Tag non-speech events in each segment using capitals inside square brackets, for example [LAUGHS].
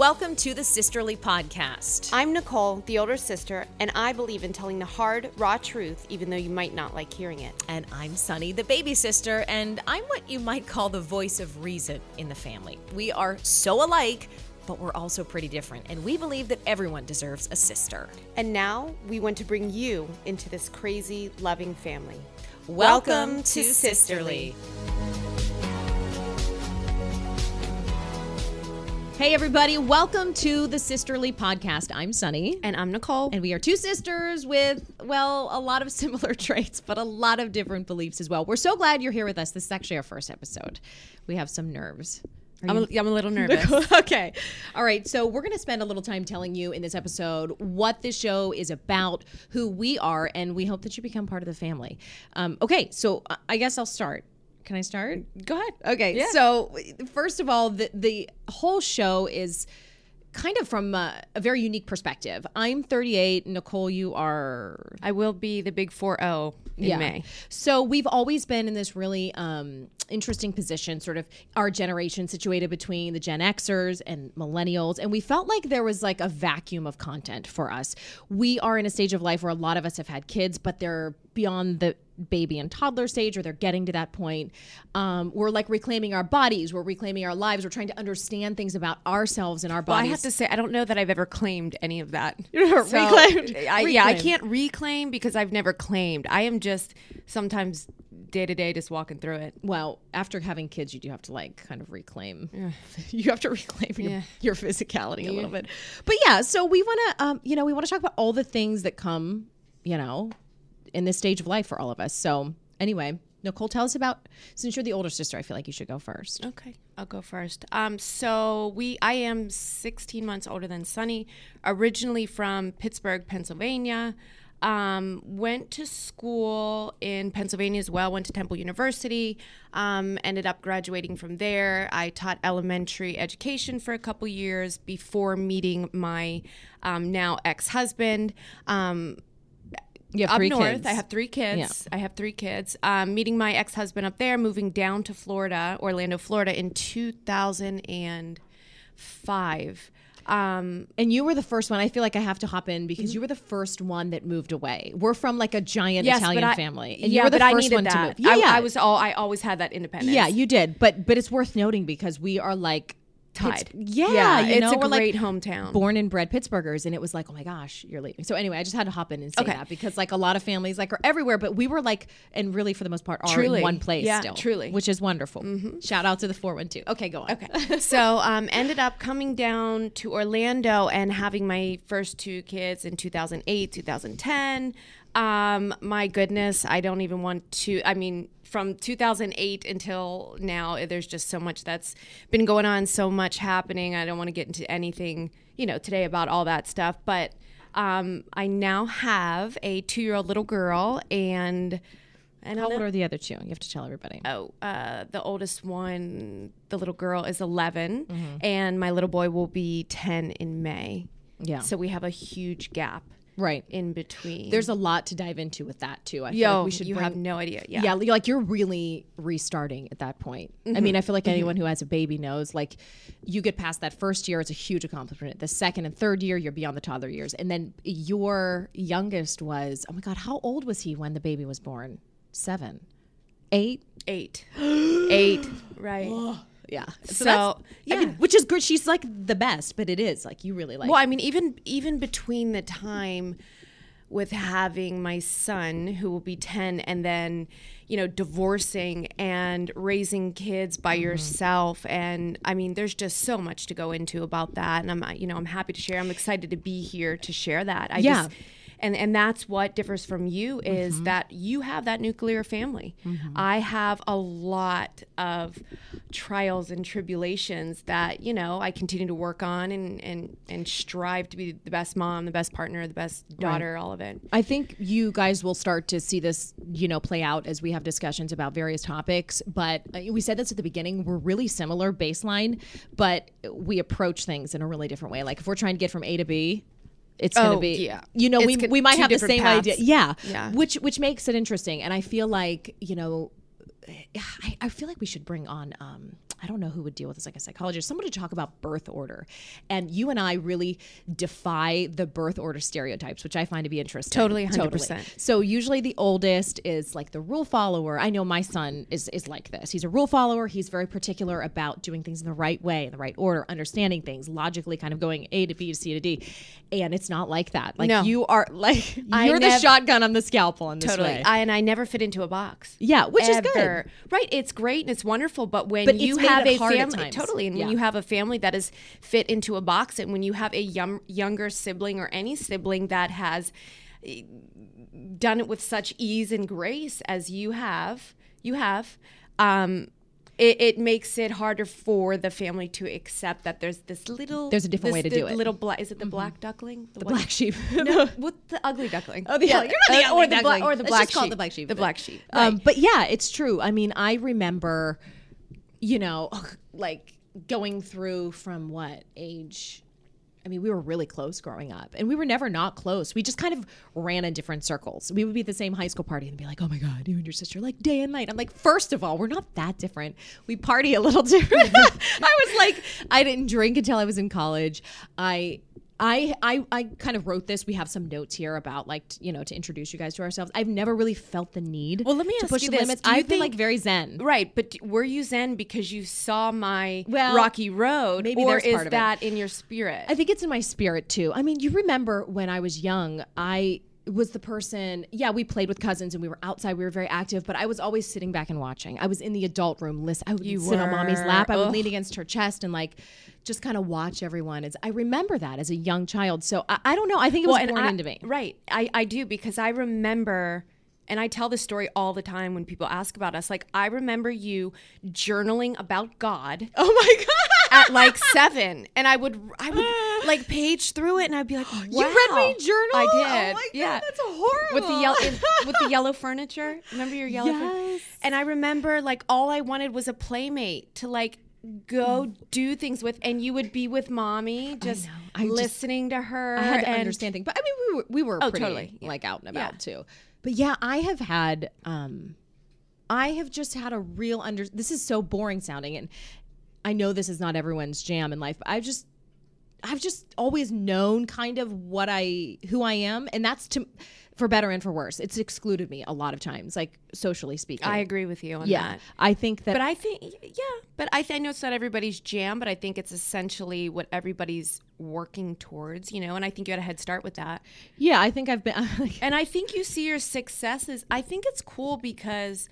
Welcome to the Sisterly Podcast. I'm Nicole, the older sister, and I believe in telling the hard, raw truth, even though you might not like hearing it. And I'm Sunny, the baby sister, and I'm what you might call the voice of reason in the family. We are so alike, but we're also pretty different, and we believe that everyone deserves a sister. And now we want to bring you into this crazy, loving family. Welcome, to Sisterly. Hey, everybody, welcome to the Sisterly Podcast. I'm Sunny. And I'm Nicole. And we are two sisters with, well, a lot of [LAUGHS] similar traits, but a lot of different beliefs as well. We're so glad you're here with us. This is actually our first episode. We have some nerves. I'm a, I'm a little nervous. [LAUGHS] okay. All right. So we're going to spend a little time telling you in this episode what this show is about, who we are, and we hope that you become part of the family. Um, okay. So I- I guess I'll start. Can I start? Go ahead. Okay. Yeah. So first of all, the the whole show is kind of from a, a very unique perspective. I'm 38. Nicole, you are I will be the big 4 0 in May. so we've always been in this really um, interesting position, sort of our generation situated between the Gen Xers and millennials, and we felt like there was like a vacuum of content for us. We are in a stage of life where a lot of us have had kids, but they're beyond the baby and toddler stage or they're getting to that point um, we're like reclaiming our bodies we're reclaiming our lives we're trying to understand things about ourselves and our bodies Well, I have to say, I don't know that I've ever claimed any of that. [LAUGHS] Reclaimed. I, Yeah, I can't reclaim because I've never claimed. I am just sometimes day to day just walking through it. well, after having kids, you do have to like kind of reclaim. [SIGHS] [LAUGHS] You have to reclaim your, Yeah. your physicality a little bit. But yeah, so we want to, um, you know, we want to talk about all the things that come, you know, in this stage of life for all of us. So anyway, Nicole, tell us about. Since you're the older sister, I feel like you should go first. Okay, I'll go first. Um, so we, I am 16 months older than Sunny. Originally from Pittsburgh, Pennsylvania. Um, went to school in Pennsylvania as well. Went to Temple University. Um, ended up graduating from there. I taught elementary education for a couple years before meeting my um, now ex-husband. You have up three north. kids. I have three kids. I have three kids. Um, meeting my ex husband up there, moving down to Florida, Orlando, Florida, in 2005. Um, And you were the first one. I feel like I have to hop in because you were the first one that moved away. We're from like a giant yes, Italian I, family, and yeah, you were the first needed one that. to move. Yeah, I, yeah. I was all. I always had that independence. Yeah, you did. But but it's worth noting because we are like tied. Pitts- yeah, you it's know, a we're like great hometown. born and bred Pittsburghers, and it was like, oh my gosh, you're leaving. So anyway, I just had to hop in and say Okay. that because like a lot of families like are everywhere, but we were like, and really for the most part, are Truly. in one place Yeah, still, truly. Mm-hmm. which is wonderful. Shout out to the four one two. Okay, go on. Okay. so um, ended up coming down to Orlando and having my first two kids in 2008, 2010. Um, my goodness, I don't even want to. I mean, from 2008 until now, there's just so much that's been going on, so much happening. I don't want to get into anything, you know, today about all that stuff. But um, I now have a two-year-old little girl, and and How old are the other two? You have to tell everybody. oh, uh, the oldest one, the little girl, is 11, and my little boy will be 10 in May. Yeah. So we have a huge gap right. in between. There's a lot to dive into with that too. I feel yo, like we should you bring, have no idea. Yeah. yeah. like you're really restarting at that point. I mm-hmm. mean, I feel like mm-hmm. anyone who has a baby knows, like, you get past that first year, it's a huge accomplishment. The second and third year, you're beyond the toddler years, and then your youngest was, oh my god, how old was he when the baby was born? Seven, eight. Eight. [GASPS] Eight. Right. Yeah. So, I yeah. mean, which is good. She's like the best, but it is like you really like. Well, I mean, even even between the time with having my son, who will be ten, and then you know divorcing and raising kids by Mm-hmm. yourself, and I mean, there's just so much to go into about that, and I'm you know I'm happy to share. I'm excited to be here to share that. I Yeah. just and and that's what differs from you is Mm-hmm. that you have that nuclear family. I have a lot of trials and tribulations that you know I continue to work on and and and strive to be the best mom, the best partner, the best daughter, all of it. I think you guys will start to see this, you know, play out as we have discussions about various topics. But uh, we said this at the beginning. We're really similar baseline, but we approach things in a really different way. Like if we're trying to get from A to B, it's going to Oh, be, yeah. you know, It's we, we might have the same paths. idea. Yeah. Yeah. Which, which makes it interesting. And I feel like, you know, I, I feel like we should bring on um, I don't know who would deal with this, like a psychologist, somebody to talk about birth order. And you and I really defy the birth order stereotypes, which I find to be interesting. Totally, 100%. So usually the oldest is like the rule follower. I know my son is is like this. He's a rule follower. He's very particular about doing things in the right way, in the right order, understanding things logically, kind of going A to B to C to D. And it's not like that. Like No. you are like you're I the nev- shotgun on the scalpel in this Totally. way. I, and I never fit into a box. yeah, which is Ever. Right. It's great and it's wonderful. But when But you have a family, totally, and Yeah. when you have a family that is fit into a box, and when you have a young, younger sibling or any sibling that has eh, done it with such ease and grace as you have, you have. Um, it, it makes it harder for the family to accept that there's this little There's a different this- way to do it. Mm-hmm. Little black is it the black duckling? The black sheep. No, [LAUGHS] what the ugly duckling? Oh, the- you're not the uh, ugly or the black duckling. or the Let's black just call it sheep. the black sheep. The black sheep. Um, right. but yeah, it's true. I mean, I remember, you know, [SIGHS] like going through from what age? I mean, we were really close growing up, and we were never not close. We just kind of ran in different circles. We would be at the same high school party and be like, "Oh my god, you and your sister like day and night." I'm like, first of all, we're not that different. We party a little [LAUGHS] different. I was like, I didn't drink until I was in college. I I, I I kind of wrote this. We have some notes here about like t- you know to introduce you guys to ourselves. I've never really felt the need. Well, let me to ask push you the this. limits. Do you I've been like very zen. Right, but d- were you Zen because you saw my Well, rocky road, maybe or there's is part of it. that in your spirit? I think it's in my spirit too. I mean, you remember when I was young, I was the person, yeah, we played with cousins and we were outside, we were very active, but I was always sitting back and watching. I was in the adult room, listen, I would You sit on mommy's lap, I would lean against her chest and like just kind of watch everyone. It's, I remember that as a young child. So I, I don't know. I think it was born I, into me. Right, I, I do because I remember, and I tell this story all the time when people ask about us. Like I remember you journaling about God Oh my [LAUGHS] God. at like seven, and I would I would like page through it, and I'd be like, wow. [GASPS] You read my journal? I Oh did. God, yeah, that's horrible. with the yellow with the [LAUGHS] yellow furniture. Remember your yellow furniture? Yes. And I remember like all I wanted was a playmate to like go do things with, and you would be with mommy, just. I just- listening to her. I had to and understand things, but I mean, we were we were Oh, pretty totally. Yeah. like out and Yeah. about too. But yeah, I have had, um, I have just had a real under. This is so boring sounding, and I know this is not everyone's jam in life, but I've just, I've just always known kind of what I, who I am, and that's to, for better and for worse. It's excluded me a lot of times, like socially speaking. I agree with you on yeah, that. I think that But I think, yeah, but I, th- I know it's not everybody's jam, but I think it's essentially what everybody's working towards, you know, and I think you had a head start with that. yeah, I think I've been. [LAUGHS] And I think you see your successes. I think it's cool because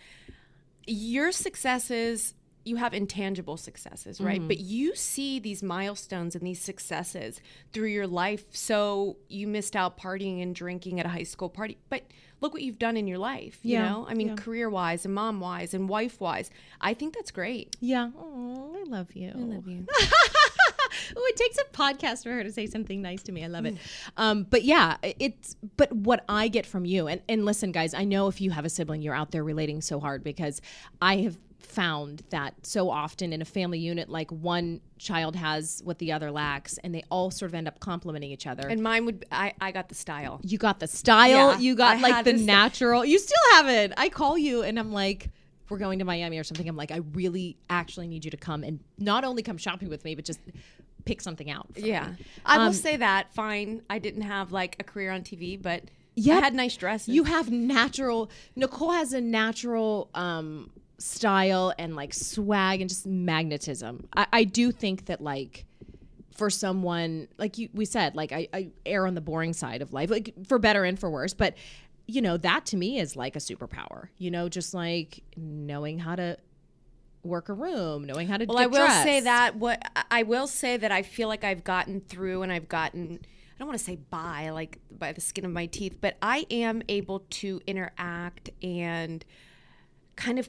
your successes, you have intangible successes, right? Mm-hmm. But you see these milestones and these successes through your life. So you missed out partying and drinking at a high school party. But look what you've done in your life, you Yeah, know? I mean, yeah. career wise and mom wise and wife wise. I think that's great. yeah, oh, I love you. I love you. [LAUGHS] oh, it takes a podcast for her to say something nice to me. I love it. Um, but yeah, it's but what I get from you, and and listen, guys, I know if you have a sibling, you're out there relating so hard because I have found that so often in a family unit, like one child has what the other lacks, and they all sort of end up complementing each other. And mine would, I, I got the style. you got the style, Yeah, you got I like the natural. You still have it. I call you, and I'm like. We're going to Miami or something. I'm like, I really actually need you to come and not only come shopping with me, but just pick something out. Yeah. me. I will Um, say that. Fine. I didn't have like a career on TV, but Yeah, I had nice dresses. You have natural. Nicole has a natural um, style and like swag and just magnetism. I, I do think that like for someone like you, we said, like I, I err on the boring side of life, like for better and for worse. But you know that to me is like a superpower. You know, just like knowing how to work a room, knowing how to. Well, I will say that what I will say that I feel like I've gotten through and I've gotten I don't want to say by like by the skin of my teeth, but I am able to interact and kind of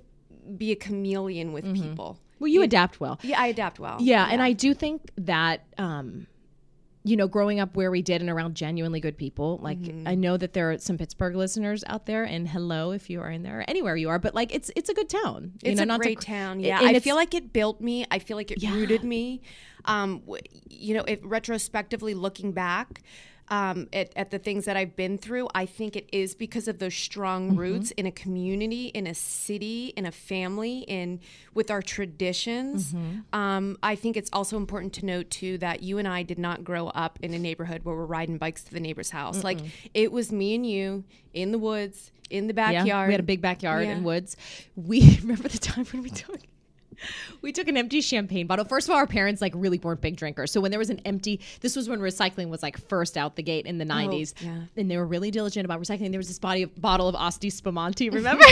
be a chameleon with people. Well, you adapt well. Yeah, I adapt well. Yeah, and I do think that um you know, growing up where we did and around genuinely good people, like Mm-hmm. I know that there are some Pittsburgh listeners out there, and hello if you are in there, anywhere you are, but like it's it's a good town. You It's know, a not to- great town. Yeah, and I feel like it built me. I feel like it Yeah. rooted me. Um, you know, if retrospectively looking back, um, at, at the things that I've been through, I think it is because of those strong roots in a community, in a city, in a family, in with our traditions. Um, I think it's also important to note too that you and I did not grow up in a neighborhood where we're riding bikes to the neighbor's house. Like it was me and you in the woods, in the backyard. Yeah, we had a big backyard Yeah. and woods. We [LAUGHS] remember the time when we took [LAUGHS] we took an empty champagne bottle. First of all, our parents like really weren't big drinkers. So when there was an empty, this was when recycling was like first out the gate in the 90s. yeah. And they were really diligent about recycling. There was this body of, bottle of Asti Spumante, [LAUGHS] remember?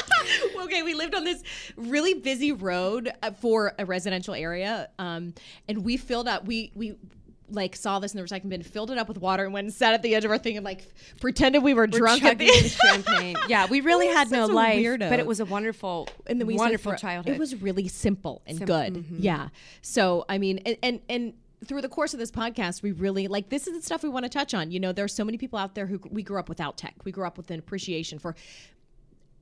[LAUGHS] okay, we lived on this really busy road uh, for a residential area. Um, and we filled up, we, we, like saw this in the recycling bin, filled it up with water, and went and sat at the edge of our thing and like pretended we were, drunk at the [LAUGHS] champagne. Yeah, we really We're had no life, weirdo. but it was a wonderful, and then we wonderful childhood. It was really simple and good. mm-hmm. Yeah. So I mean, and, and and through the course of this podcast, we really like this is the stuff we want to touch on. You know, there are so many people out there who we grew up without tech. We grew up with an appreciation for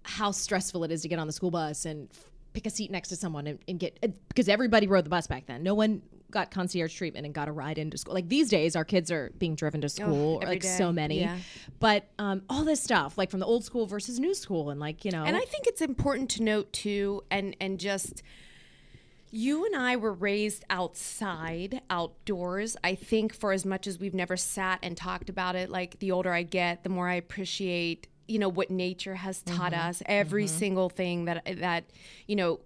how stressful it is to get on the school bus and f- pick a seat next to someone and, and get because everybody rode the bus back then. No one got concierge treatment and got a ride into school. Like these days, our kids are being driven to school, every like day. so many. Yeah. But um, all this stuff, like from the old school versus new school, and like you know, And I think it's important to note too, and and just you and I were raised outside, outdoors. I think for as much as we've never sat and talked about it, like the older I get, the more I appreciate, you know, what nature has taught us. Every single thing that that you know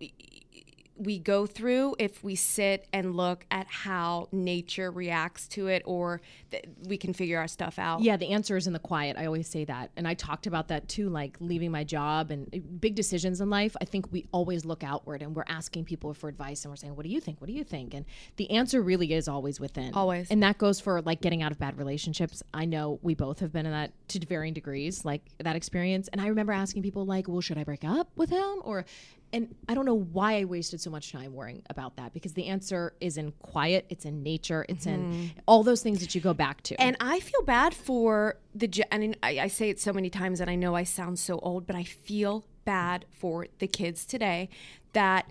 we go through if we sit and look at how nature reacts to it or th- we can figure our stuff out. Yeah, the answer is in the quiet. I always say that. And I talked about that too, like leaving my job and uh, big decisions in life. I think we always look outward and we're asking people for advice and we're saying, What do you think? What do you think? And the answer really is always within. Always. And that goes for like getting out of bad relationships. I know we both have been in that to varying degrees, like that experience. And I remember asking people, like, Well, should I break up with him? Or, and I don't know why I wasted so much time worrying about that because the answer is in quiet, it's in nature, it's in mm-hmm. all those things that you go back to. And I feel bad for the. I mean, I, I say it so many times, and I know I sound so old, but I feel bad for the kids today that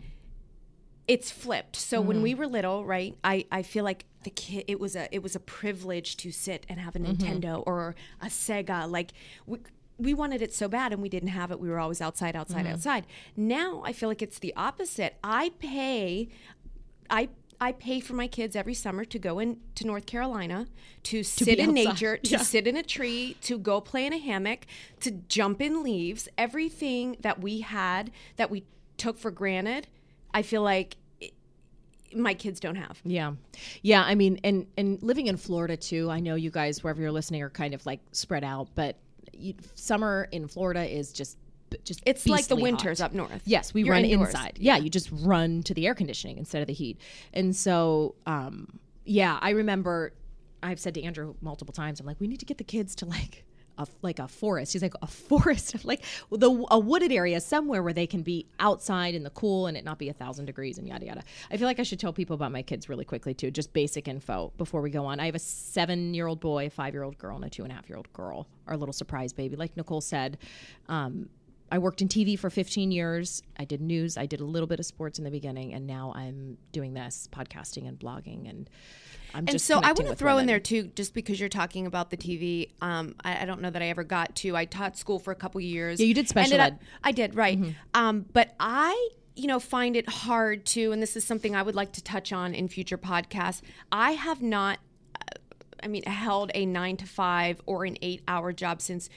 it's flipped. So when mm. we were little, right? I I feel like the kid it was a it was a privilege to sit and have a mm-hmm. Nintendo or a Sega. Like we we wanted it so bad and we didn't have it. We were always outside, outside, mm-hmm. outside. Now I feel like it's the opposite. I pay I I pay for my kids every summer to go in to North Carolina to, sit in nature, to sit in a tree, to go play in a hammock, to jump in leaves. Everything that we had that we took for granted, I feel like it, my kids don't have. Yeah. Yeah, I mean and and living in Florida too. I know you guys wherever you're listening are kind of like spread out, but you, summer in Florida is just just It's like the winters hot. up north. Yes, we You're run indoors. inside. Yeah, you just run to the air conditioning instead of the heat. And so um yeah, I remember I've said to Andrew multiple times I'm like we need to get the kids to like a, like a forest. He's like a forest, like the a wooded area somewhere where they can be outside in the cool and it not be a thousand degrees and yada yada. I feel like I should tell people about my kids really quickly too, just basic info before we go on. I have a seven year old boy, a five year old girl, and a two and a half year old girl. Our little surprise baby, like Nicole said. Um, I worked in TV for 15 years. I did news. I did a little bit of sports in the beginning, and now I'm doing this podcasting and blogging, and I'm And so I want to throw in there too, just because you're talking about the TV. Um, I, I don't know that I ever got to. I taught school for a couple years. Yeah, you did special ed. Mm-hmm. I did, right. Um, but I, you know, find it hard to, and this is something I would like to touch on in future podcasts. I have not, uh, I mean, held a nine to five or an eight hour job since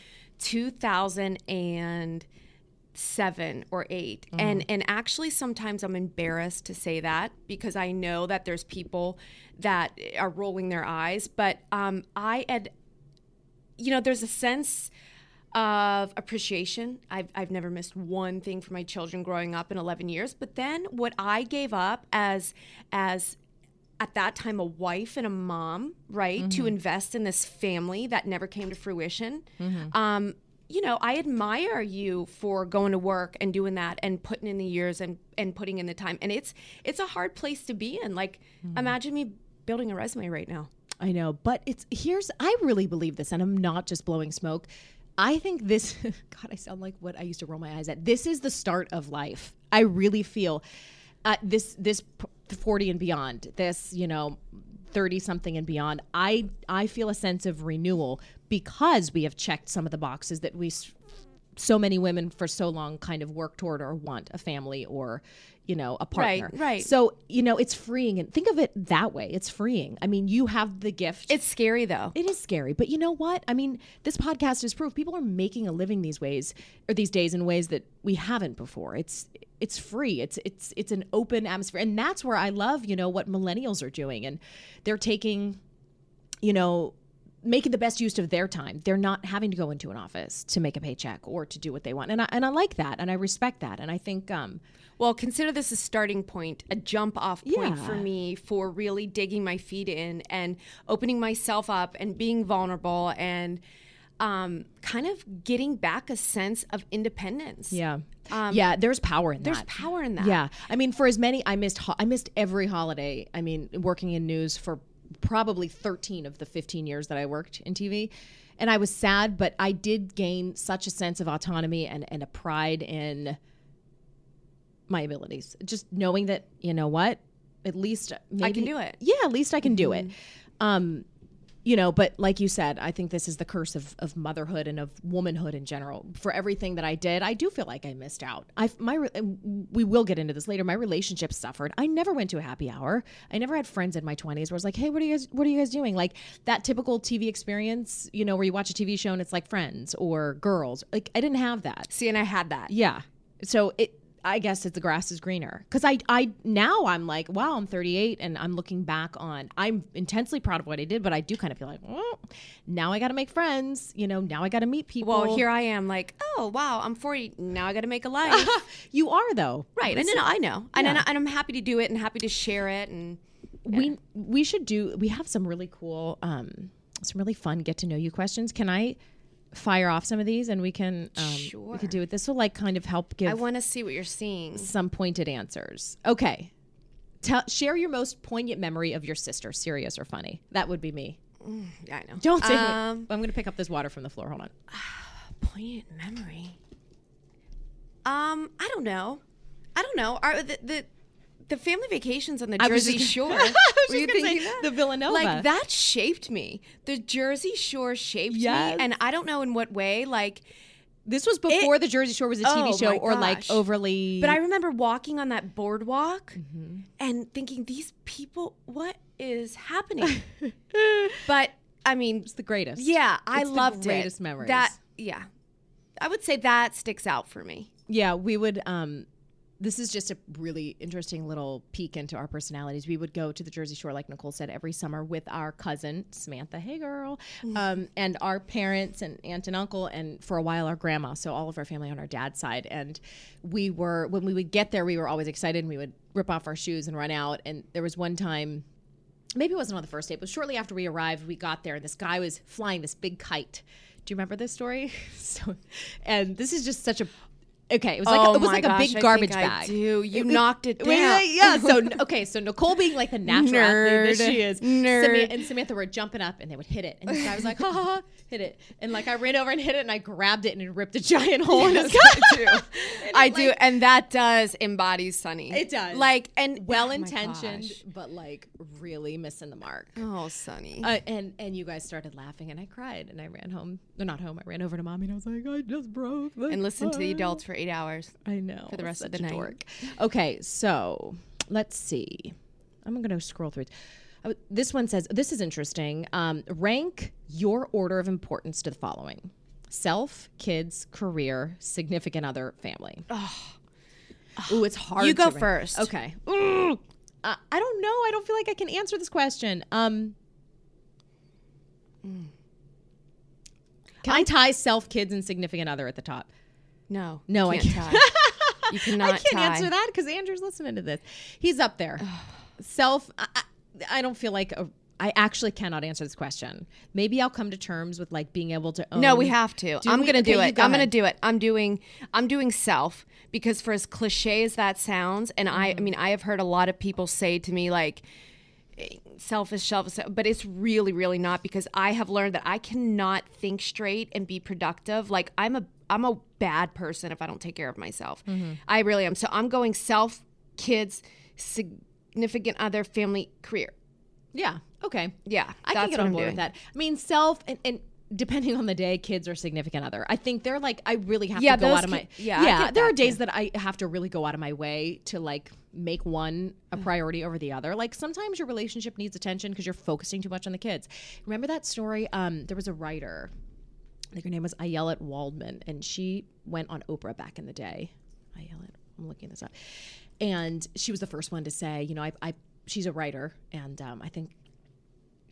2007 or 8 Mm-hmm. and and actually sometimes i'm embarrassed to say that because i know that there's people that are rolling their eyes. But um i had you know there's a sense of appreciation. I've, I've never missed one thing for my children growing up in 11 years. But then what i gave up as as at that time a wife and a mom right to invest in this family that never came to fruition um, you know i admire you for going to work and doing that and putting in the years and and putting in the time and it's it's a hard place to be in like imagine me building a resume right now I know, but it's here's I really believe this, and I'm not just blowing smoke. I think this. [LAUGHS] God, I sound like what I used to roll my eyes at. This is the start of life. I really feel uh, this this 40 and beyond. This you know. 30 something and beyond, I I feel a sense of renewal because we have checked some of the boxes that we so many women for so long kind of work toward or want a family or you know a partner Right, right. so you know it's freeing and think of it that way it's freeing i mean you have the gift It's scary though. it is scary, but you know what? I mean, this podcast is proof people are making a living these ways or these days in ways that we haven't before. It's it's free. It's it's it's an open atmosphere, and that's where I love you know what millennials are doing, and they're taking, you know. Making the best use of their time. They're not having to go into an office to make a paycheck or to do what they want. And I, and I like that. And I respect that. And I think, um, Well, consider this a starting point, a jump off point Yeah. for me for really digging my feet in and opening myself up and being vulnerable and um, kind of getting back a sense of independence. yeah. yeah, there's power in There's that. There's power in that. Yeah, I mean, for as many, I missed. ho- I missed every holiday. I mean, working in news for probably 13 of the 15 years that I worked in TV, and I was sad, but I did gain such a sense of autonomy and and a pride in my abilities. Just knowing that you know what, at least maybe I can do it. Yeah, at least I can do it. Um, you know, but like you said, I think this is the curse of, of motherhood and of womanhood in general. For everything that I did, I do feel like I missed out. I my we will get into this later. My relationship suffered. I never went to a happy hour. I never had friends in my twenties where I was like, "Hey, what are you guys? What are you guys doing?" Like that typical TV experience, you know, where you watch a TV show and it's like Friends or Girls. Like I didn't have that. See, and I had that. Yeah. So it I guess it's the grass is greener. Cause I I now I'm like, wow, I'm 38 and I'm looking back on I'm intensely proud of what I did, but I do kind of feel like, well, now I gotta make friends. You know, now I gotta meet people. Well, here I am, like, oh wow, I'm 40 now. I got to make a [LAUGHS] life, you are though. right? And no, I know, and, Yeah. and I'm happy to do it and happy to share it. And We we should do we have some really cool um some really fun get to know you questions. Can I fire off some of these and we can um we Sure. could do it. This will like kind of help give I want to see what you're seeing. some pointed answers. Okay. Tell, share your most poignant memory of your sister, serious or funny. That would be me. Yeah, I know. Don't say Um, I'm going to pick up this water from the floor. Hold on. [SIGHS] poignant memory. Um, I don't know. I don't know. Are the the, the family vacations on the Jersey just Shore? [LAUGHS] Were you gonna say the Villanova. Like that shaped me. The Jersey Shore shaped Yes. me, and I don't know in what way. Like, This was before the Jersey Shore was a TV Oh, show or like overly. but I remember walking on that boardwalk Mm-hmm. and thinking, these people, what is happening? [LAUGHS] but I mean, it's the greatest. yeah, I It's the greatest it. memories. That yeah, I would say that sticks out for me. Yeah, we would. Um, this is just a really interesting little peek into our personalities. We would go to the Jersey Shore, like Nicole said, every summer with our cousin Samantha. Hey, girl, um, and our parents and aunt and uncle, and for a while our grandma. So all of our family on our dad's side. And we were when we would get there, we were always excited. and We would rip off our shoes and run out. And there was one time maybe it wasn't on the first date, but shortly after we arrived, we got there and this guy was flying this big kite. Do you remember this story? [LAUGHS] so, and this is just such a okay. It was like oh it was like a gosh, big I garbage bag. do. You It- knocked it down. Wait, yeah. So [LAUGHS] okay, so Nicole being like the natural athlete that Nerd. she is, Nerd. Samantha, and Samantha were jumping up and they would hit it, and this guy was like, ha ha ha, hit it, and like I ran over and hit it, and I grabbed it and it ripped a giant hole in his [LAUGHS] [LAUGHS] I do. And I it, do, and that does embody Sunny. It does. Like and well oh intentioned, gosh. but like really missing the mark. Oh, Sunny. Uh, and and you guys started laughing, and I cried, and I ran home. No, not home. I ran over to mommy, and I was like, I just broke. And listen to the kite." adults for eight hours. I know for the rest of the night. dork. Okay, so let's see. I'm gonna scroll through. it. Uh, This one says this is interesting. Um, rank your order of importance to the following: self, kids, career, significant other, family. Oh. Ooh, it's hard. You to go rank. first. Okay. Uh, I don't know. I don't feel like I can answer this question. Um, can I tie self, kids, and significant other at the top? No, No, I can't can't. tie. You [LAUGHS] cannot I can't tie. answer that because Andrew's listening to this. He's up there. Self. I, I I don't feel like a, I actually cannot answer this question. Maybe I'll come to terms with like being able to. Own. No, we have to. Do I'm gonna Okay, do it. go I'm gonna do it. I'm doing. I'm doing self because for as cliche as that sounds, and I, I Mm-hmm. mean, I have heard a lot of people say to me like, selfish, selfish, but it's really, really not because I have learned that I cannot think straight and be productive. Like I'm a, I'm a bad person if I don't take care of myself. Mm-hmm. I really am. So I'm going self, kids, significant other, family, career. Yeah. Okay. Yeah, I can get on board with that. I mean, self and, and depending on the day, kids or significant other. I think they're like I really have Yeah, to go out of my ki- yeah, yeah. there are days too. that I have to really go out of my way to like make one a priority over the other. Like sometimes your relationship needs attention because you're focusing too much on the kids. Remember that story? Um, there was a writer. Her name was Ayelet Waldman, and she went on Oprah back in the day. Ayelet, I'm looking this up, and she was the first one to say, you know, I, I she's a writer, and um, I think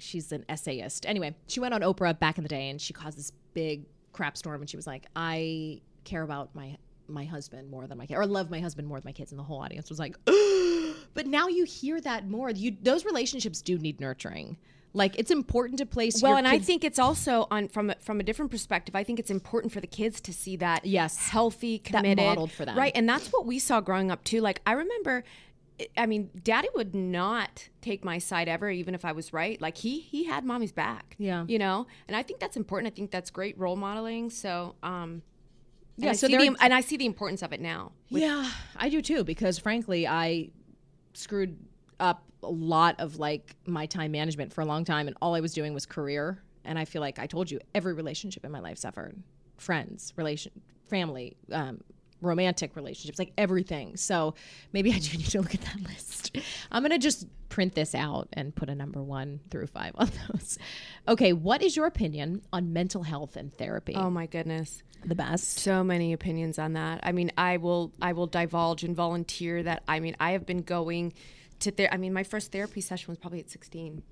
she's an essayist. Anyway, she went on Oprah back in the day and she caused this big crap storm and she was like, I care about my my husband more than my kid or love my husband more than my kids and the whole audience was like [GASPS] but now you hear that more you those relationships do need nurturing like it's important to place Well, and I think it's also on from a, from a different perspective. I think it's important for the kids to see that Yes. healthy, committed, modeled for them. right? And that's what we saw growing up too. Like I remember, I mean, Daddy would not take my side ever, even if I was right. Like he he had mommy's back. Yeah. you know, and I think that's important. I think that's great role modeling. So, um, Yeah, I so there- the, and I see the importance of it now. yeah i do too because frankly i screwed up a lot of like my time management for a long time and all i was doing was career. And i feel like i told you every relationship in my life suffered. Friends relation family um, romantic relationships like everything. So maybe i do [LAUGHS] need to look at that list. I'm gonna just print this out and put a number one through five on those. Okay what is your opinion on mental health and therapy? Oh my goodness. the best. So many opinions on that. I mean, I will I will divulge and volunteer that I mean, I have been going to there I mean, my first therapy session was probably at 16.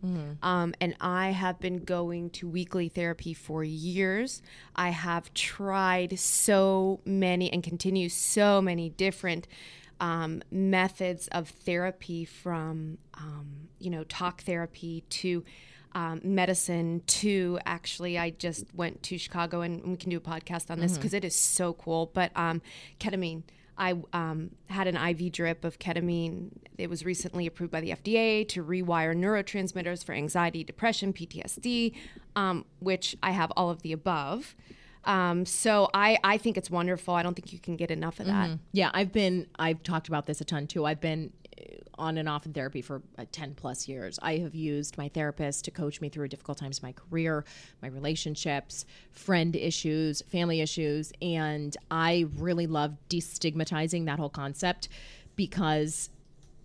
Um, and I have been going to weekly therapy for years. I have tried so many and continue so many different um, methods of therapy from um, you know talk therapy to um, medicine to actually i just went to chicago and we can do a podcast on this because is so cool but um, ketamine i um, had an iv drip of ketamine. It was recently approved by the fda to rewire neurotransmitters for anxiety depression ptsd um, which i have all of the above. Um, so I, I think it's wonderful. I don't think you can get enough of that. Yeah, I've been, I've talked about this a ton too. I've been on and off in therapy for uh, 10 plus years. I have used my therapist to coach me through difficult times in my career, my relationships, friend issues, family issues. And I really love destigmatizing that whole concept because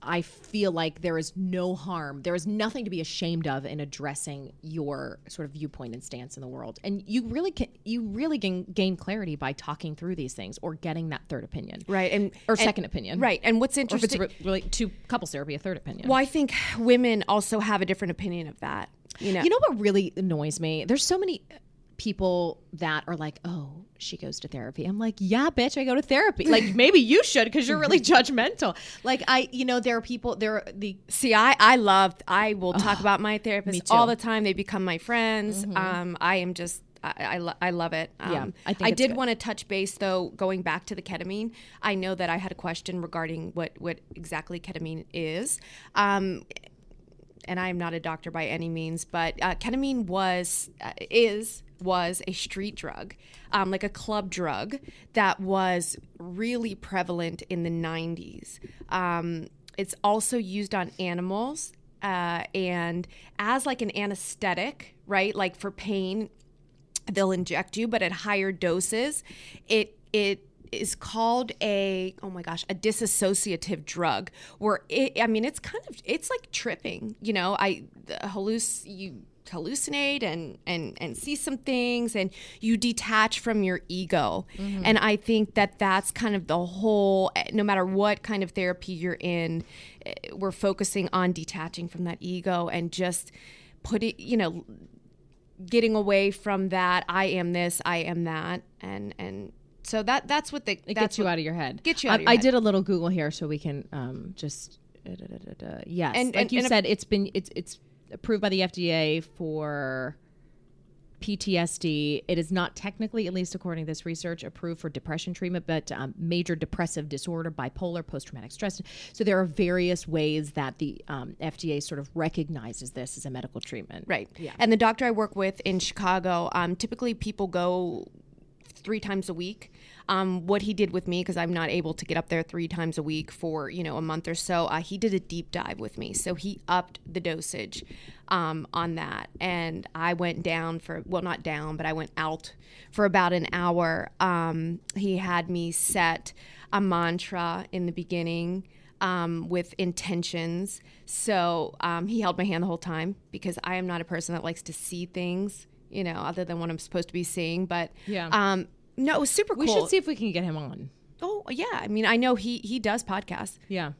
I feel like there is no harm. There is nothing to be ashamed of in addressing your sort of viewpoint and stance in the world. And you really can you really can gain clarity by talking through these things or getting that third opinion. right and Or and- second opinion. right and what's Or if it's interesting re- really two couples therapy, a third opinion. Well, I think women also have a different opinion of that. You know, You know what really annoys me? There's so many people that are like, "Oh, she goes to therapy." I'm like, "Yeah, bitch, I go to therapy." Like maybe you should because you're really [LAUGHS] judgmental. Like I, you know, there are people. There are the see, I I love. I will talk about my therapist. Mm-hmm. all the time. They become my friends. Um, I am just. I, I, lo- I love it. Um, Yeah, I think it's did want to touch base though, going back to the ketamine. I know that I had a question regarding what what exactly ketamine is. Um, and I am not a doctor by any means, but uh, ketamine was uh, is was a street drug, um, like a club drug that was really prevalent in the '90s. Um, it's also used on animals uh, and as like an anesthetic, right? Like for pain, they'll inject you, but at higher doses, it it is called a oh my gosh a disassociative drug where it i mean it's kind of it's like tripping you know i halluc you hallucinate and and and see some things and you detach from your ego and i think that that's kind of the whole no matter what kind of therapy you're in eh, we're focusing on detaching from that ego and just putting you know getting away from that i am this i am that and and so that that's what the it gets you out of your head. get you out I, I head. did a little Google here so we can um, just da. yes, And- like and- you and said, it's been it's it's approved by the FDA for PTSD. It is not technically, at least according to this research, approved for depression treatment, but um, major depressive disorder, bipolar, post traumatic stress. So there are various ways that the um, FDA sort of recognizes this as a medical treatment. right Yeah. and the doctor i work with in chicago um, typically people go three times a week. Um, what he did with me because I'm not able to get up there three times a week for you know a month or so. Uh, he did a deep dive with me, so he upped the dosage um, on that, and I went down for well not down, but I went out for about an hour. Um, he had me set a mantra in the beginning um, with intentions. So um, he held my hand the whole time because I am not a person that likes to see things, you know, other than what I'm supposed to be seeing. But Yeah. um, no, it was super We cool. should see if we can get him on. oh yeah, I mean, I know he he does podcasts. Yeah.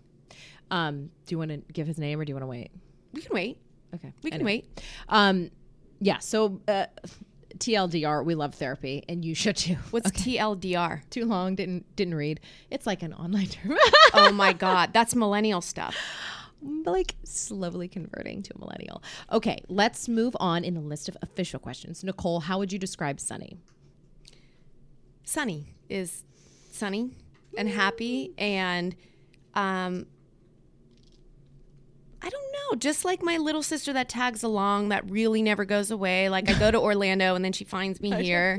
Um, do you want to give his name or do you want to wait? We can wait. Okay. We can Anyway. wait. Um, yeah. So, uh, TLDR, we love therapy, and you should too. [LAUGHS] What's TLDR? Too long, didn't didn't read. It's like an online term. [LAUGHS] oh my [LAUGHS] god, that's millennial stuff. like slowly converting to a millennial. Okay, let's move on in the list of official questions. Nicole, how would you describe Sunny? Sunny is sunny and happy and um I don't know, just like my little sister that tags along that really never goes away. Like I go to [LAUGHS] Orlando and then she finds me here.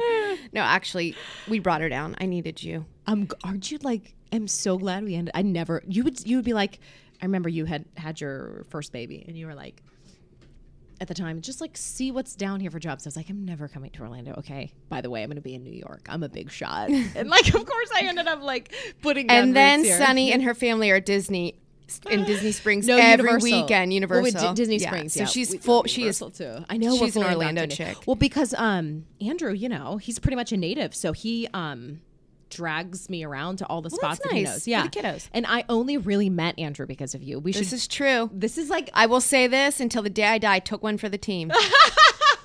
No, actually, we brought her down. I needed you. Um, aren't you like? I'm so glad we ended. I never. You would. You would be like. I remember you had had your first baby, and you were like, at the time, just like see what's down here for jobs. I was like, I'm never coming to Orlando. Okay. By the way, I'm going to be in New York. I'm a big shot. [LAUGHS] and like, of course, I ended up like putting. And then. Sunny and her family are at Disney in Disney Springs [GASPS] No, every Universal. weekend. Well, Universal, with Di- Disney Yeah. Springs. So yeah. she's We full. She is too. I know she's an Orlando chick. Well, because um Andrew, you know, he's pretty much a native, so he um drags me around to all the Well, spots that he nice knows. for Yeah, the kiddos. And I only really met Andrew because of you. We This should. is true. This is like I will say this until the day I die. I took one for the team. [LAUGHS]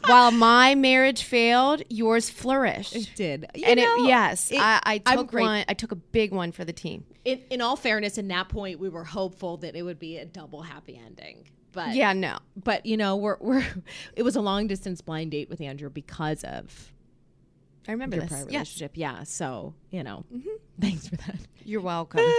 While my marriage failed, yours flourished. It did. You and know, it, yes, it- I, I took one. I took a big one for the team. In, in all fairness, in that point, we were hopeful that it would be a double happy ending. But Yeah, no. but you know, we're we're. [LAUGHS] It was a long distance blind date with Andrew because of I remember your this. prior Yes, relationship. Yeah. So you know, [LAUGHS] thanks for that. you're welcome. [LAUGHS]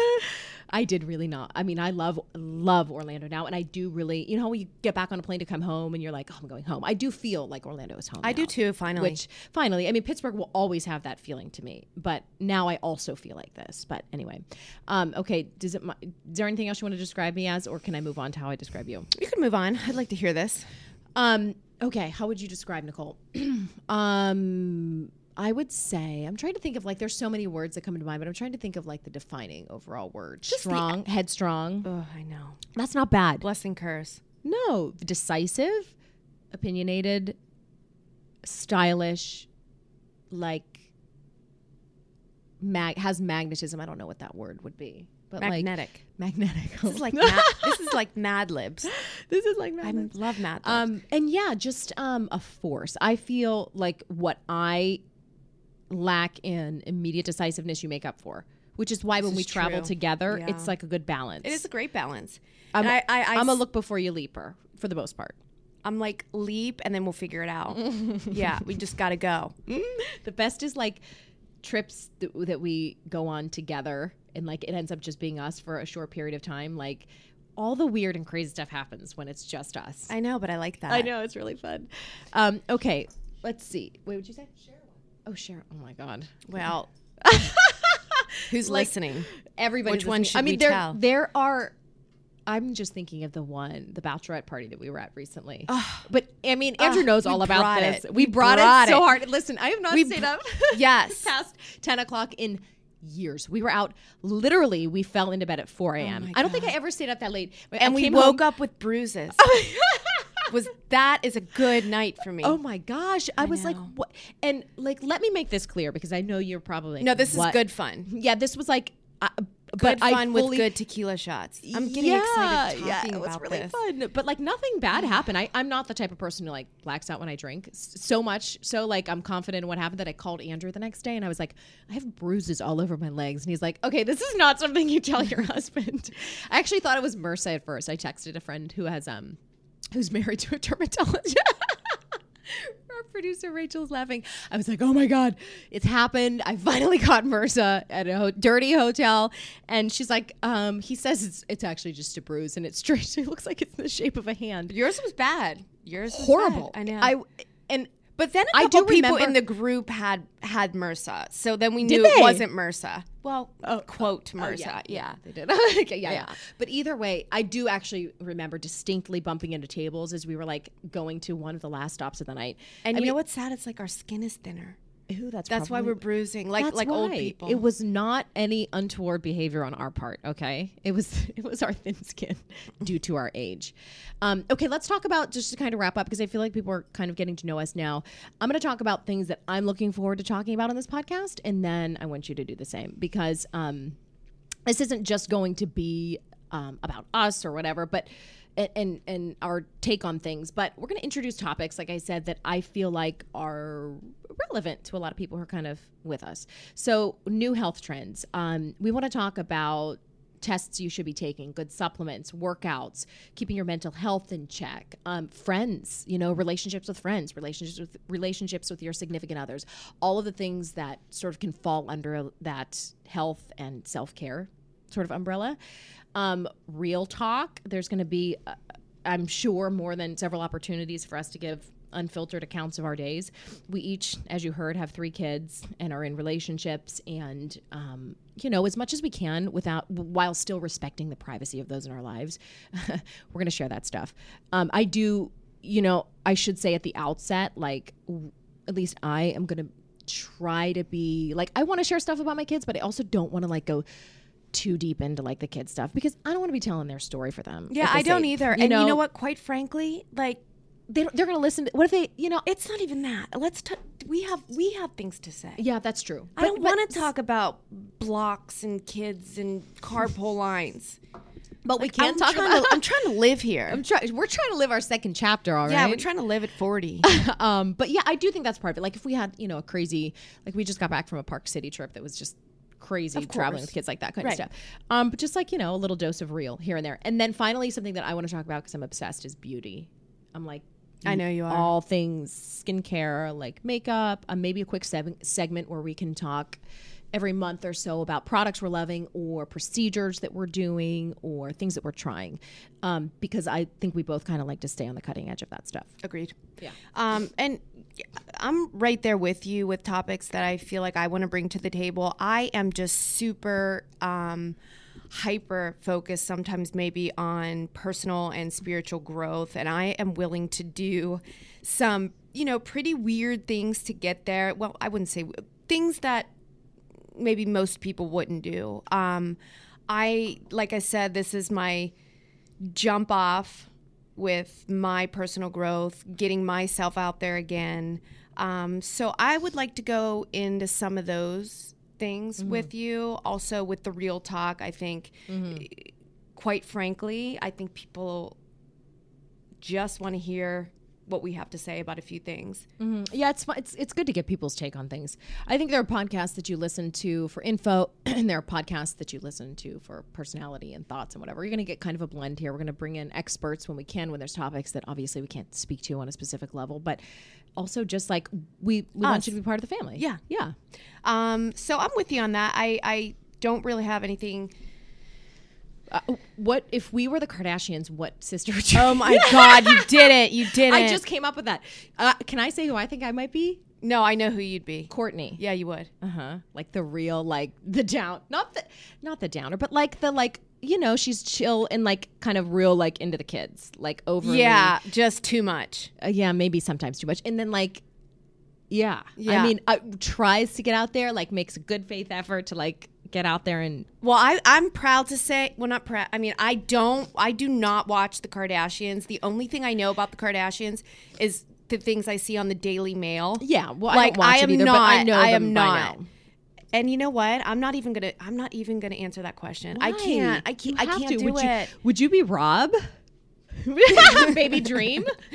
I did really not. I mean, I love love Orlando now, and I do really. You know, when you get back on a plane to come home, and you're like, "Oh, I'm going home." I do feel like Orlando is home. I do too. Finally, Which finally, I mean, Pittsburgh will always have that feeling to me, but now I also feel like this. But anyway, um, okay. Does it? Is there anything else you want to describe me as, or can I move on to how I describe you? you can move on. I'd like to hear this. Um, okay, how would you describe Nicole? [CLEARS THROAT] um, I would say I'm trying to think of like there's so many words that come to mind, but I'm trying to think of like the defining overall word. Strong, headstrong. Oh, I know. That's not bad. Blessing curse. No, decisive, opinionated, stylish, like mag has magnetism. I don't know what that word would be, but Magnetic. like magnetic. this is like [LAUGHS] mad, this is like Mad Libs. this is like I magnetic. love Mad Libs. Um, and yeah, just um, a force. I feel like what I lack in immediate decisiveness, you make up for, which is why when is we travel true. together, Yeah. it's like a good balance. it is a great balance. I'm, and I, I, I, I'm a look before you leaper for the most part. I'm like leap, and then we'll figure it out. [LAUGHS] yeah, we just got to go. the best is like trips that, that we go on together and like it ends up just being us for a short period of time like all the weird and crazy stuff happens when it's just us I know, but I like that. I know it's really fun um okay let's see wait would you say one oh share oh my god Well, [LAUGHS] who's Like, listening? everybody Which one should i mean we there tell? there are i'm just thinking of the one the bachelorette party that we were at recently but i mean andrew Ugh, knows all about this it. we brought, brought it so it. hard listen i have not We stayed br- up [LAUGHS] Yes. past 10 o'clock in years. We were out literally, we fell into bed at 4 a.m. Oh I don't think I ever stayed up that late. I And we woke home- up with bruises. [LAUGHS] Oh was that is a good night for me? Oh my gosh. I, was like, what? And like, let me make this clear because I know you're probably no, this "What?" is good fun. Yeah, this was like, uh, Good but I fun fully, with good tequila shots. I'm getting excited talking yeah, it was really this. fun. But like nothing bad happened. I, I'm not the type of person who like blacks out when I drink. So much so like I'm confident in what happened that I called Andrew the next day and I was like, I have bruises all over my legs. And he's like, Okay, this is not something you tell your [LAUGHS] husband. I actually thought it was MRSA at first. I texted a friend who has um who's married to a dermatologist. [LAUGHS] Our producer Rachel's laughing. I was like, "Oh my god, it's happened! I finally caught MRSA at a ho- dirty hotel." And she's like, um, "He says it's it's actually just a bruise, and it's strange. [LAUGHS] It looks like it's in the shape of a hand. Yours was bad. Yours was Horrible. bad. I know. I and But then a I couple do people remember- in the group had had MRSA, so then we knew it wasn't MRSA. Well, oh, oh, quote Oh, MRSA, yeah. they did. [LAUGHS] okay, yeah, yeah, Yeah. But either way, I do actually remember distinctly bumping into tables as we were like going to one of the last stops of the night. And I you know what's sad? It's like our skin is thinner. That's That's why we're bruising, like like old people. It was not any untoward behavior on our part. Okay, it was [LAUGHS] it was our thin skin [LAUGHS] due to our age. Um, okay, let's talk about just to kind of wrap up because I feel like people are kind of getting to know us now. I'm going to talk about things that I'm looking forward to talking about on this podcast, and then I want you to do the same because um, this isn't just going to be um, about us or whatever, but and, and and our take on things. But we're going to introduce topics, like I said, that I feel like are relevant to a lot of people who are kind of with us. So, new health trends. Um, we want to talk about tests you should be taking, good supplements, workouts, keeping your mental health in check, um, friends, you know, relationships with friends, relationships with relationships with your significant others, all of the things that sort of can fall under that health and self care sort of umbrella. Um, real talk. There's going to be, uh, I'm sure, more than several opportunities for us to give unfiltered accounts of our days. We each, as you heard, have three kids and are in relationships, and um, you know, as much as we can, without while still respecting the privacy of those in our lives, [LAUGHS] we're going to share that stuff. Um, I do, you know, I should say at the outset, like w- at least I am going to try to be like I want to share stuff about my kids, but I also don't want to like go too deep into like the kid stuff because I don't want to be telling their story for them. yeah, I don't age. either. and you know what? Quite frankly, like They don't, they're going to listen. To, what if they, you know? it's not even that. Let's. T- we have we have things to say. yeah, that's true. I don't want to talk about blocks and kids and carpool lines. but we I'm can't talk about. To, I'm trying to live here. I'm try, we're trying to live our second chapter, all right? yeah, we're trying to live at 40. [LAUGHS] um, but yeah, I do think that's part of it. Like if we had, you know, a crazy, like we just got back from a Park City trip that was just crazy traveling with kids like that kind Right. of stuff. Um, but just like you know, a little dose of real here and there. And then finally, something that I want to talk about because I'm obsessed is beauty. I'm like. I know you are. All things skincare, like makeup, uh, maybe a quick seg- segment where we can talk every month or so about products we're loving or procedures that we're doing or things that we're trying. Um, because I think we both kind of like to stay on the cutting edge of that stuff. Agreed. Yeah. Um, and I'm right there with you with topics that I feel like I want to bring to the table. I am just super um, hyper focused sometimes maybe on personal and spiritual growth, and I am willing to do some, you know, pretty weird things to get there. Well, I wouldn't say things that maybe most people wouldn't do. Um, I, like I said, this is my jump off with my personal growth, getting myself out there again. Um, so I would like to go into some of those things with you. Also, with the real talk, I think, quite frankly, I think people just want to hear what we have to say about a few things. Yeah, it's fun. it's it's good to get people's take on things. I think there are podcasts that you listen to for info, [CLEARS THROAT] and there are podcasts that you listen to for personality and thoughts and whatever. You're going to get kind of a blend here. We're going to bring in experts when we can, when there's topics that obviously we can't speak to on a specific level, but also just like we we want you to be part of the family. Yeah. yeah. Um, so I'm with you on that. I, I don't really have anything. Uh, what if we were the Kardashians? What sister? Would Oh my God, you did it! You [LAUGHS] did it! I just came up with that. Uh, can I say who I think I might be? no, I know who you'd be. Kourtney. Yeah, you would. Uh huh. Like the real, like the down, not the, not the downer, but like the like, you know, she's chill and like kind of real, like into the kids, like over. Yeah, just too much. uh, yeah, maybe sometimes too much, and then like, yeah, Yeah. I mean, uh, tries to get out there, like makes a good faith effort to like get out there and Well, I, I'm proud to say, well, not proud. I mean, I don't, I do not watch the Kardashians. The only thing I know about the Kardashians is the things I see on the Daily Mail. yeah. Well, I Like, don't watch I it am either, but I not- know I am not. now. And you know what? I'm not even gonna. I'm not even gonna answer that question. I can't. I can't. I can't to. do would it. You, would you be Rob? [LAUGHS] Baby [LAUGHS] dream. [LAUGHS]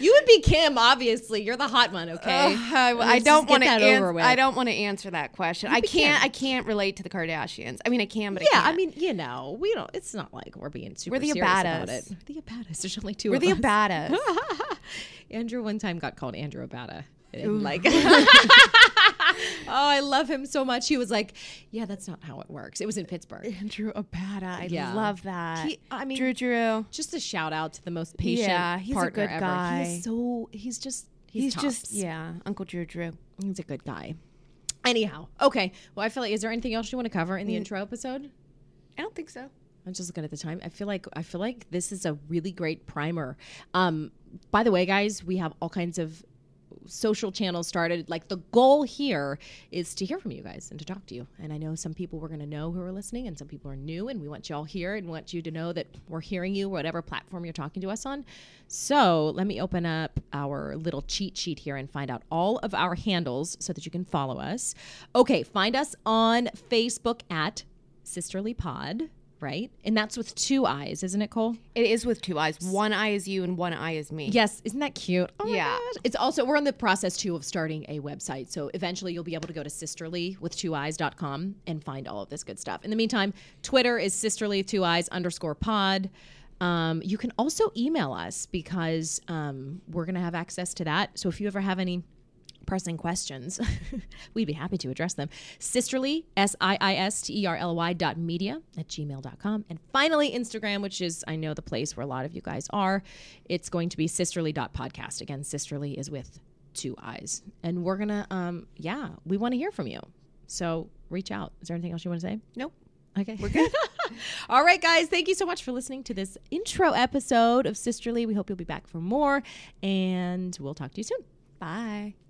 you would be Kim, obviously. You're the hot one, okay? Ugh, I, I don't want to. get that over with. I don't want to answer that question. I can't. Kim. I can't relate to the Kardashians. I mean, I can, but Yeah, I. I mean, you know, we don't. It's not like we're being super We're the serious about it. The Abadas. There's only 2 we're the us. Abadas. Andrew one time got called Andrew Abada. And like, [LAUGHS] [LAUGHS] oh, I love him so much. He was like, "Yeah, that's not how it works." It was in Pittsburgh. Andrew Abada. I Yeah. love that. He- I mean, Drew Drew. just a shout out to the most patient Yeah, he's a good ever. guy. He's so he's just He's tops. just yeah, Uncle Drew Drew. He's a good guy. Anyhow, okay. Well, I feel like is there anything else you want to cover in the intro episode? I don't think so. I'm just looking at the time. I feel like I feel like this is a really great primer. Um, by the way, guys, we have all kinds of social channels started. Like the goal here is to hear from you guys and to talk to you. And I know some people we're going to know who are listening, and some people are new, and we want you all here and want you to know that we're hearing you, whatever platform you're talking to us on. So let me open up our little cheat sheet here and find out all of our handles so that you can follow us. Okay, find us on Facebook at Siisterly Pod. Right, and that's with two eyes, isn't it, Cole? It is with two eyes. One eye is you, and one eye is me. Yes, isn't that cute? Oh Yeah. It's also we're in the process too of starting a website. So eventually you'll be able to go to sisterly with two eyes.com and find all of this good stuff. In the meantime, Twitter is sisterly two eyes underscore pod. Um, you can also email us because um, we're gonna have access to that. So if you ever have any pressing questions, [LAUGHS] we'd be happy to address them. Siisterly, S I I S T E R L Y dot media at gmail.com. And finally, Instagram, which is, I know, the place where a lot of you guys are. It's going to be sisterly dot podcast. Again, sisterly is with two eyes. And we're going to, um, yeah, we want to hear from you. So reach out. Is there anything else you want to say? Nope. Okay. We're good. [LAUGHS] [LAUGHS] All right, guys. Thank you so much for listening to this intro episode of Siisterly. We hope you'll be back for more, and we'll talk to you soon. Bye.